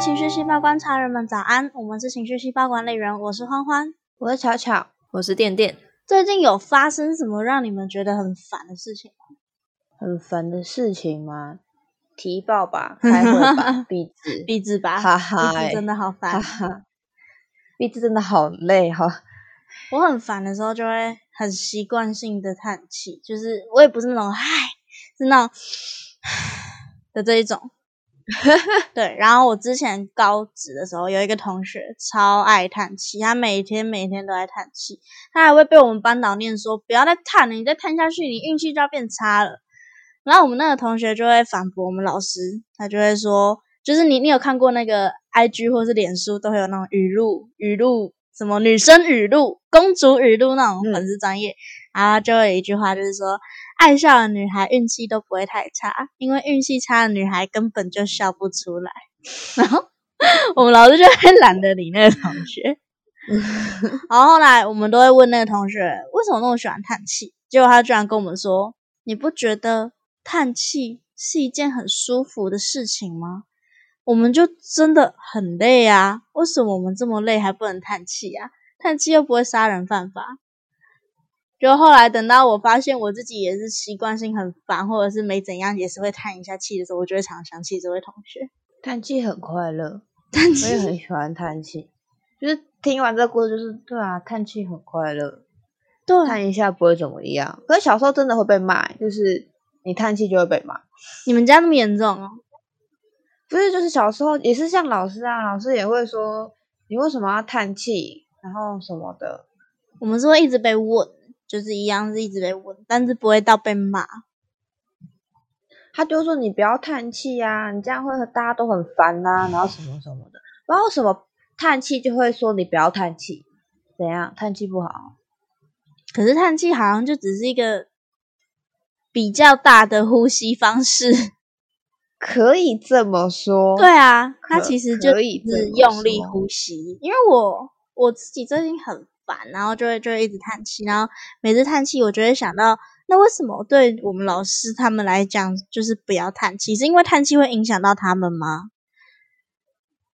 情绪细胞观察人们早安，我们是情绪细胞管理员，我是欢欢，我是巧巧，我是电电。最近有发生什么让你们觉得很烦的事情吗？很烦的事情吗？提报吧，开会吧，闭字，闭字吧，哈哈、真的好烦，哈哈，闭字真的好累哈。我很烦的时候就会很习惯性的叹气，就是我也不是那种嗨，是那种的这一种。对，然后我之前高职的时候有一个同学超爱叹气，他每天每天都在叹气，他还会被我们班导念说不要再叹了，你再叹下去，你运气就要变差了。然后我们那个同学就会反驳我们老师，他就会说，就是你你有看过那个 I G 或是脸书都会有那种语录语录，什么女生语录、公主语录那种粉丝专业，然后就有一句话就是说。爱笑的女孩运气都不会太差，因为运气差的女孩根本就笑不出来。然后我们老师就会懒得理那个同学。然后后来我们都会问那个同学为什么那么喜欢叹气，结果他居然跟我们说：“你不觉得叹气是一件很舒服的事情吗？”我们就真的很累啊！为什么我们这么累还不能叹气啊？叹气又不会杀人犯法。就后来等到我发现我自己也是习惯性很烦，或者是没怎样，也是会叹一下气的时候，我就会常想起这位同学。叹气很快乐，叹气我也很喜欢叹气。就是听完这个故事，就是对啊，叹气很快乐，对，叹一下不会怎么样。可是小时候真的会被骂，就是你叹气就会被骂。你们家那么严重哦？不是，就是小时候也是像老师啊，老师也会说你为什么要叹气，然后什么的。我们是会一直被问。就是一样是一直被问，但是不会到被骂。他就说你不要叹气啊，你这样会大家都很烦呐，然后什么什么的。然后什么叹气就会说你不要叹气，怎样叹气不好？可是叹气好像就只是一个比较大的呼吸方式，可以这么说。对啊，它其实就是用力呼吸。因为我我自己最近很。烦，然后就会就会一直叹气，然后每次叹气，我就会想到，那为什么对我们老师他们来讲，就是不要叹气？是因为叹气会影响到他们吗？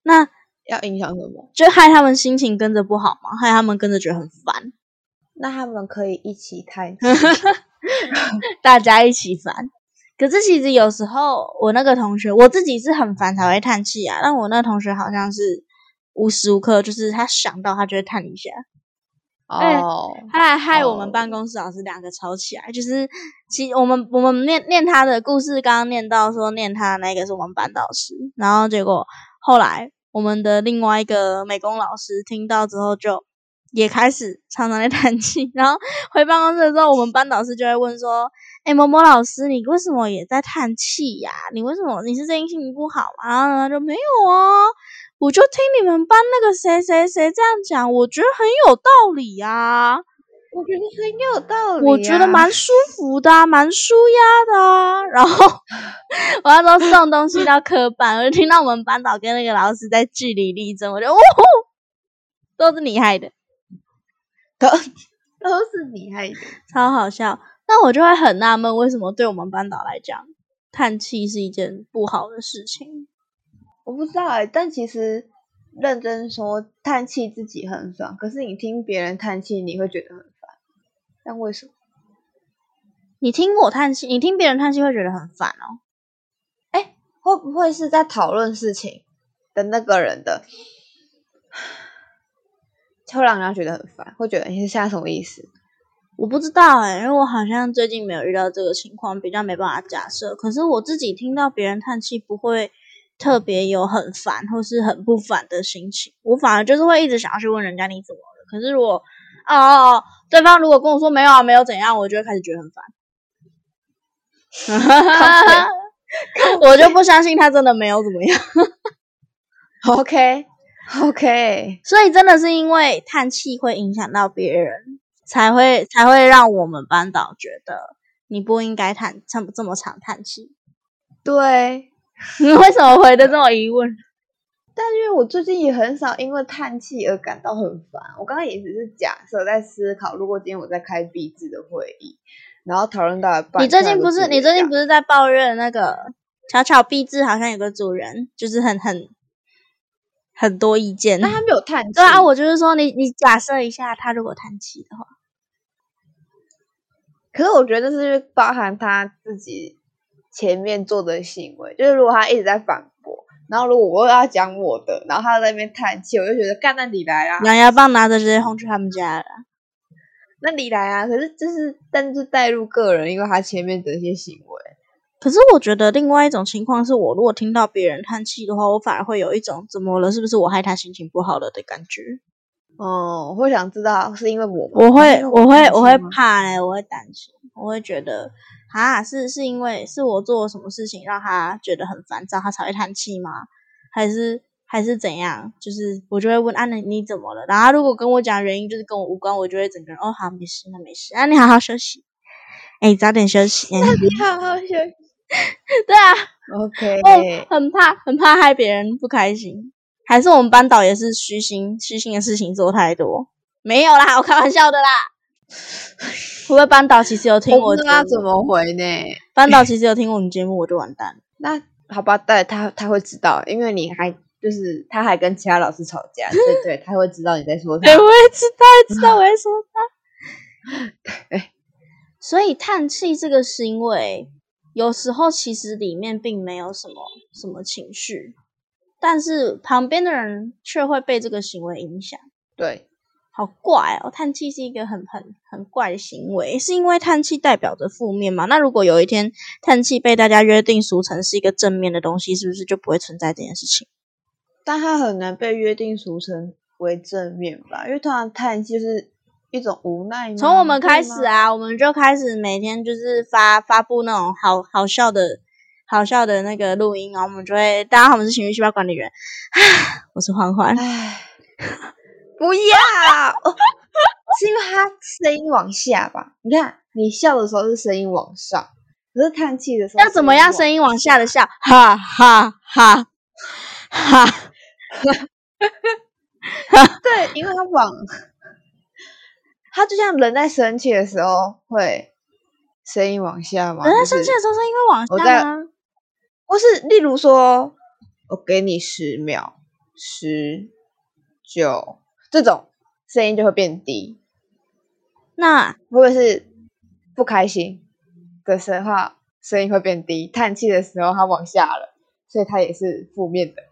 那要影响什么？就害他们心情跟着不好吗？害他们跟着觉得很烦？那他们可以一起叹气，大家一起烦。可是其实有时候，我那个同学，我自己是很烦才会叹气啊，但我那个同学好像是无时无刻，就是他想到他就会叹一下。哦，他来害我们办公室老师两个吵起来，就是其我们我们念念他的故事，刚刚念到说念他那个是我们班导师，然后结果后来我们的另外一个美工老师听到之后，就也开始常常在叹气，然后回办公室的时候，我们班导师就会问说：“哎，某某老师，你为什么也在叹气呀？你为什么你是最近心情不好吗？”然后他就没有啊。我就听你们班那个谁谁谁这样讲，我觉得很有道理呀。我觉得很有道理，我觉得蛮舒服的，蛮舒压的。啊然后我那时候送东西到科班，我就听到我们班导跟那个老师在据理力争，我就哦，都是你害的，都都是你害的，超好笑。那我就会很纳闷，为什么对我们班导来讲，叹气是一件不好的事情。我不知道哎，但其实认真说，叹气自己很爽，可是你听别人叹气，你会觉得很烦。但为什么？你听我叹气，你听别人叹气会觉得很烦哦。哎，会不会是在讨论事情的那个人的，会让人家觉得很烦？会觉得你是现在什么意思？我不知道哎，因为我好像最近没有遇到这个情况，比较没办法假设。可是我自己听到别人叹气，不会。特别有很烦或是很不烦的心情，我反而就是会一直想要去问人家你怎么了。可是如果哦，对方如果跟我说没有啊，没有怎样，我就会开始觉得很烦。我就不相信他真的没有怎么样。OK OK，所以真的是因为叹气会影响到别人，才会才会让我们班导觉得你不应该叹这么这么长叹气。对。你 为什么回的这么疑问？但因为我最近也很少因为叹气而感到很烦。我刚刚也只是假设在思考，如果今天我在开闭智的会议，然后讨论到你最近不是你最近不是在抱怨那个巧巧闭智好像有个主人就是很很很多意见。那他没有叹气。对啊，我就是说，你你假设一下，他如果叹气的话，可是我觉得这是包含他自己前面做的行为，就是如果他一直在反驳，然后如果我要讲我的，然后他在那边叹气，我就觉得干那你来啊，狼牙棒拿着直接轰去他们家了。那你来啊。可是这是但是带入个人，因为他前面的一些行为。可是我觉得另外一种情况是我如果听到别人叹气的话，我反而会有一种怎么了，是不是我害他心情不好了的感觉。哦，我会想知道是因为我，我会我会我会怕嘞，我会担心，我会觉得啊，是是因为是我做了什么事情让他觉得很烦躁，他才会叹气吗？还是还是怎样？就是我就会问啊，你你怎么了？然后他如果跟我讲原因就是跟我无关，我就会整个人哦好没事，那没事，啊你好好休息，哎早点休息。那 你好好休息。对啊，OK，我很怕很怕害别人不开心，还是我们班导也是虚心虚心的事情做太多？没有啦，我开玩笑的啦。会不会班导其实有听我不知我节目？道怎么回呢？班导其实有听我们节目，我就完蛋了。那好吧，但他他会知道，因为你还就是他还跟其他老师吵架，对 对，他会知道你在说他对，。我也知道，也知道我在说他。所以叹气这个行为，有时候其实里面并没有什么什么情绪，但是旁边的人却会被这个行为影响。对，好怪哦！叹气是一个很很很怪的行为，是因为叹气代表着负面嘛？那如果有一天叹气被大家约定俗成是一个正面的东西，是不是就不会存在这件事情？但它很难被约定俗成为正面吧？因为通常叹气就是一种无奈吗。从我们开始，啊，我们就开始每天就是发发布那种好好笑的、好笑的那个录音，然后我们就会，大家好，我们是情绪细胞管理员，我是欢欢，唉，不要，哦是因为他声音往下吧？你看，你笑的时候是声音往上，可是叹气的时候要怎么样声音音往下的笑？哈哈哈哈！哈？对，因为他往，他就像人在生气的时候会声音往下嘛，人在生气的时候声音会往下吗？或是例如说，我给你十秒，十九这种声音就会变低，那如果是不开心的时候声音会变低，叹气的时候它往下了，所以它也是负面的。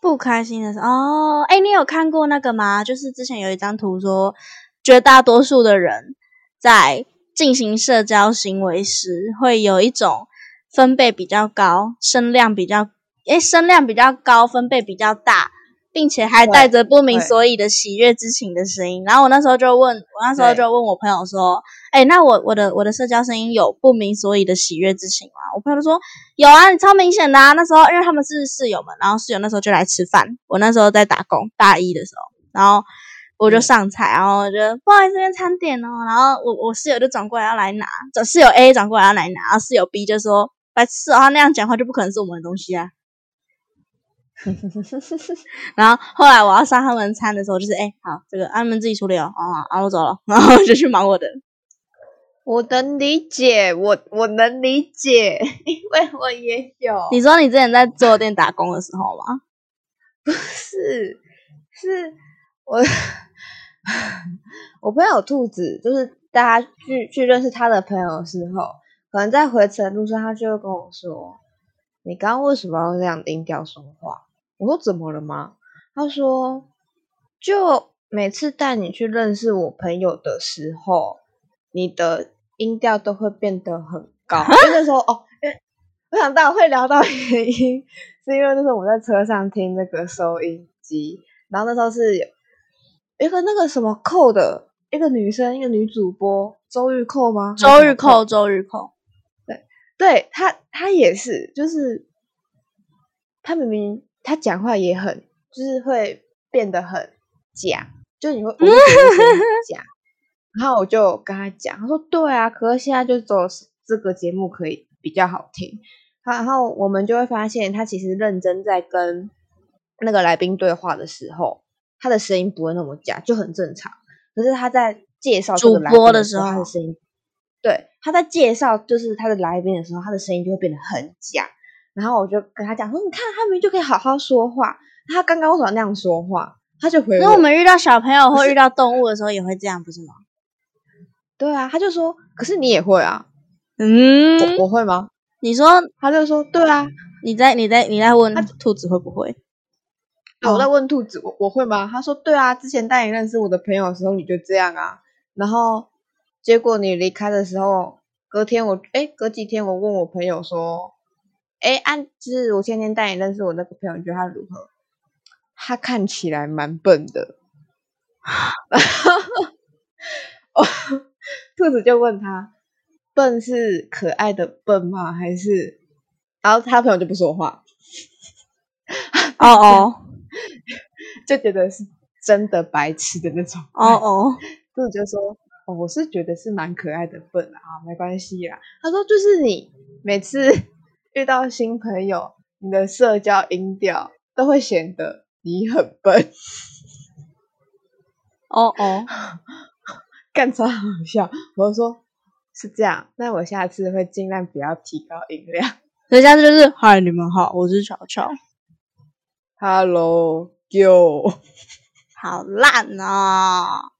不开心的时候，哦，哎，你有看过那个吗？就是之前有一张图说，绝大多数的人在进行社交行为时，会有一种分贝比较高、声量比较，诶，声量比较高、分贝比较大，并且还带着不明所以的喜悦之情的声音。然后我那时候就问，我那时候就问我朋友说，哎，那我我的我的社交声音有不明所以的喜悦之情吗？我朋友就说有啊，你超明显的啊。那时候因为他们是室友们，然后室友那时候就来吃饭，我那时候在打工，大一的时候，然后我就嗯上菜，然后我就不好意思，这边餐点哦。然后我我室友就转过来要来拿，转室友 A 转过来要来拿，然后室友 B 就说白痴哦，他那样讲话就不可能是我们的东西啊。然后后来我要上他们餐的时候，就是哎、好，这个啊你们自己处理哦，哦，好，然后我走了，然后我就去忙我的。我能理解，我我能理解，因为我也有。你说你之前在做店打工的时候吗？不是是我我朋友兔子，就是大家去去认识他的朋友的时候，可能在回程路上，他就会跟我说：“你刚刚为什么要这样音调说话？”我说：“怎么了吗？”他说：“就每次带你去认识我朋友的时候，你的音调都会变得很高。”因为那时候哦，因为我想到会聊到原因，是因为那时候我在车上听那个收音机，然后那时候是有一个那个什么扣的一个女生，一个女主播周玉蔻吗？周玉扣，周玉扣，对对她，她也是，就是她明明她讲话也很，就是会变得很假，就你会，我就觉得声音很 假。然后我就跟她讲，她说对啊，可是现在就只有这个节目可以比较好听。然后我们就会发现，她其实认真在跟那个来宾对话的时候，她的声音不会那么假，就很正常。可是他在介绍这个主播的时候，他的声音对，他在介绍就是他的来宾的时候，他的声音就会变得很假。然后我就跟他讲说：“你看，他明明就可以好好说话，他刚刚为什么那样说话？他就回那我们遇到小朋友或遇到动物的时候也会这样，不是吗？对啊，他就说，可是你也会啊，嗯，我我会吗？你说他就说，对啊，你在你在你在问兔子会不会？我在问兔子，我我会吗？他说，对啊，之前带你认识我的朋友的时候你就这样啊，然后结果你离开的时候，隔天我哎，隔几天我问我朋友说，哎，按就是我天天带你认识我那个朋友，你觉得他如何？他看起来蛮笨的，哦，兔子就问他，笨是可爱的笨吗？还是？然后他朋友就不说话，哦哦，就觉得是真的白痴的那种，哦哦，就说，哦，我是觉得是蛮可爱的笨啊，没关系啦。他说，就是你每次 遇到新朋友，你的社交音调都会显得。你很笨，哦哦，干超好笑。我说是这样，那我下次会尽量不要提高音量。所以下次就是嗨，你们好，我是巧巧。Hello，就 好烂哦，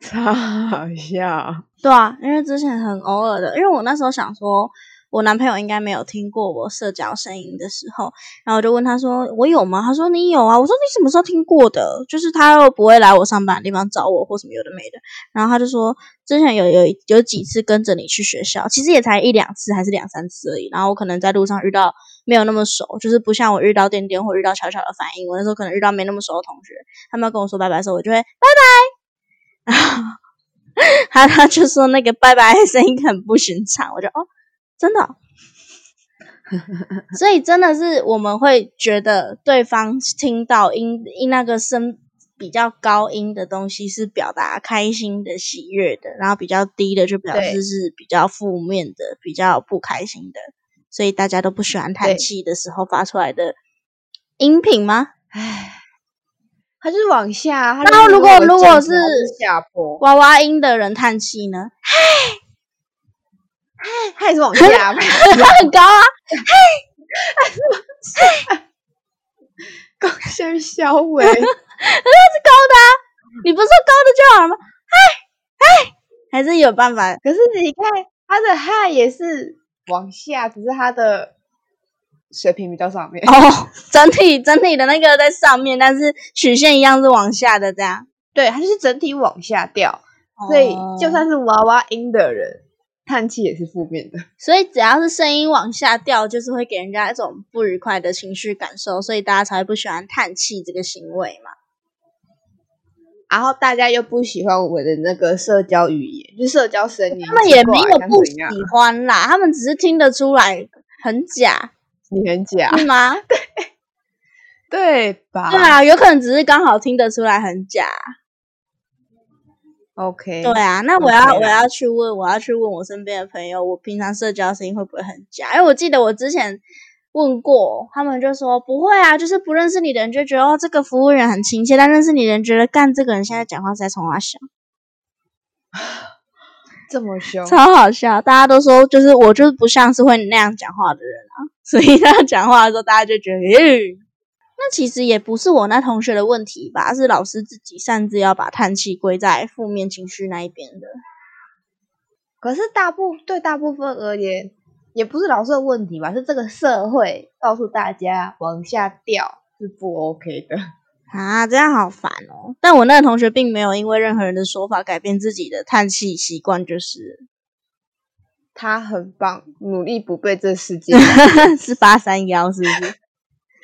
超 好笑。对啊，因为之前很偶尔的，因为我那时候想说。我男朋友应该没有听过我社交声音的时候，然后我就问他说：“我有吗？”他说：“你有啊。”我说：“你什么时候听过的？就是他又不会来我上班的地方找我，或什么有的没的。”然后他就说：“之前有有有几次跟着你去学校，其实也才一两次，还是两三次而已。然后我可能在路上遇到没有那么熟，就是不像我遇到点点或遇到巧巧的反应。我那时候可能遇到没那么熟的同学，他们要跟我说拜拜的时候，我就会拜拜。然后 他他就说那个拜拜声音很不寻常，我就哦。”真的，所以真的是我们会觉得对方听到音音那个声比较高音的东西是表达开心的、喜悦的，然后比较低的就表示是比较负面的、比较不开心的。所以大家都不喜欢叹气的时候发出来的音频吗？唉，它就是往下。然后如果如果是下坡娃娃音的人叹气呢？唉。他也是往 下，他很高啊！嘿，高声小尾，那是高的啊！你不是说高的就好了吗？嗨嗨，还是有办法。可是你看他的嗨也是往下，只是他的水平比较上面哦。整体整体的那个在上面，但是曲线一样是往下的，这样。对，它就是整体往下掉，所以就算是娃娃音的人。叹气也是负面的，所以只要是声音往下掉，就是会给人家一种不愉快的情绪感受，所以大家才会不喜欢叹气这个行为嘛。然后大家又不喜欢我们的那个社交语言，就社交声音，他们也没有不喜欢啦，他们只是听得出来很假，你很假是吗？对，对吧？对啊，有可能只是刚好听得出来很假。OK，对啊，那我要我要去问，我要去问我身边的朋友，我平常社交声音会不会很假？因为我记得我之前问过，他们就说不会啊，就是不认识你的人就觉得哦，这个服务员很亲切，但认识你的人觉得干这个人现在讲话在冲他笑，这么凶，超好笑。大家都说就是我就是不像是会那样讲话的人啊，所以他讲话的时候大家就觉得诶。那其实也不是我那同学的问题吧，是老师自己擅自要把叹气归在负面情绪那一边的。可是大部对大部分而言，也不是老师的问题吧，是这个社会告诉大家往下掉是不 OK 的 啊，这样好烦哦。但我那个同学并没有因为任何人的说法改变自己的叹气习惯，就是他很棒，努力不被这世界 是八三幺，是不是？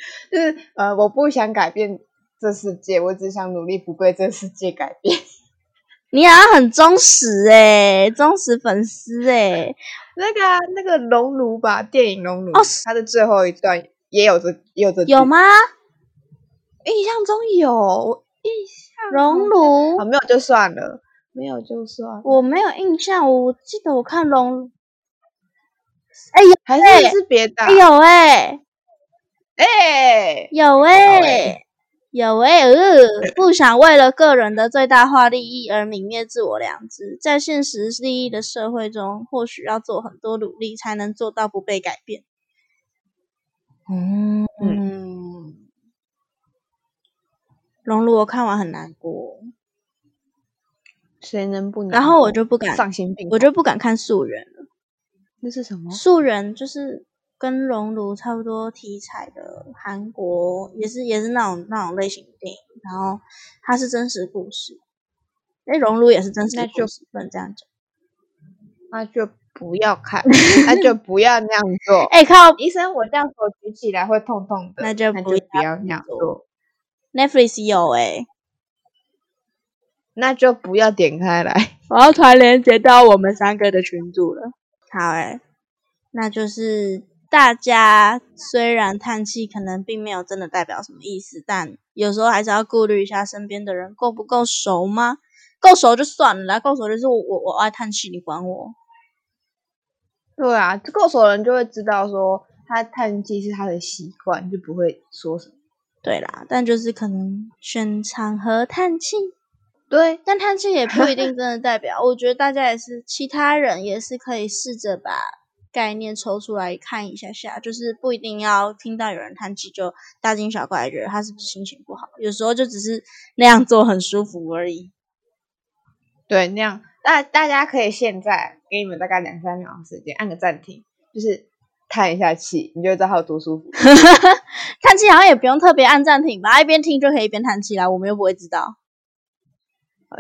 就是呃，我不想改变这世界，我只想努力不被这世界改变。你好像很忠实诶，忠实粉丝诶。那个那个熔炉吧，电影熔炉哦，它的最后一段也有这有这有吗？印象中有印象熔炉啊，没有就算了，没有就算。我没有印象，我记得我看熔，哎还是是别的，有哎。哎，有哎，有哎，呃，不想为了个人的最大化利益而泯灭自我良知，在现实利益的社会中，或许要做很多努力，才能做到不被改变。嗯嗯，熔炉我看完很难过，谁能不难过？然后我就不敢丧心病，我就不敢看素人了。那是什么？素人就是跟熔炉差不多题材的韩国，也是也是那种那种类型的电影，然后它是真实故事。哎，熔炉也是真实那就故事，不能这样讲。那就不要看，那就不要那样做。哎、靠医生，我这样手举起来会痛痛的，那就不要就不要那样做，，Netflix 有哎、那就不要点开来。我要传连接到我们三个的群组了。好诶，那就是大家虽然叹气可能并没有真的代表什么意思，但有时候还是要顾虑一下身边的人够不够熟吗？够熟就算了啦，够熟就是我我我爱叹气，你管我。对啊，够熟的人就会知道说他叹气是他的习惯，就不会说什么。对啦，但就是可能选场合叹气，对，但叹气也不一定真的代表。我觉得大家也是，其他人也是可以试着把概念抽出来看一下下，就是不一定要听到有人叹气就大惊小怪，觉得他是不是心情不好。有时候就只是那样做很舒服而已。对，那样大大家可以现在给你们大概两三秒的时间，按个暂停，就是叹一下气，你就知道它有多舒服。叹气好像也不用特别按暂停吧，一边听就可以一边叹气啦，我们又不会知道，呃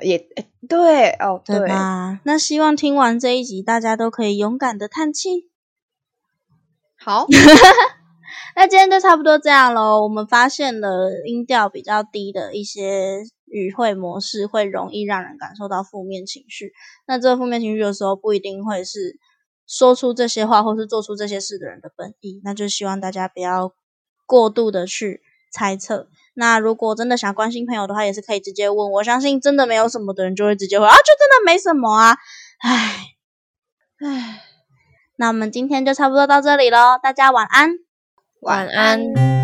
也对哦，对对，吧？那希望听完这一集，大家都可以勇敢的叹气。好，那今天就差不多这样喽。我们发现了音调比较低的一些语汇模式，会容易让人感受到负面情绪。那这个负面情绪有时候不一定会是说出这些话或是做出这些事的人的本意。那就希望大家不要过度的去猜测。那如果真的想关心朋友的话，也是可以直接问。我相信真的没有什么的人就会直接回啊，就真的没什么啊。唉，唉，那我们今天就差不多到这里喽，大家晚安。晚安。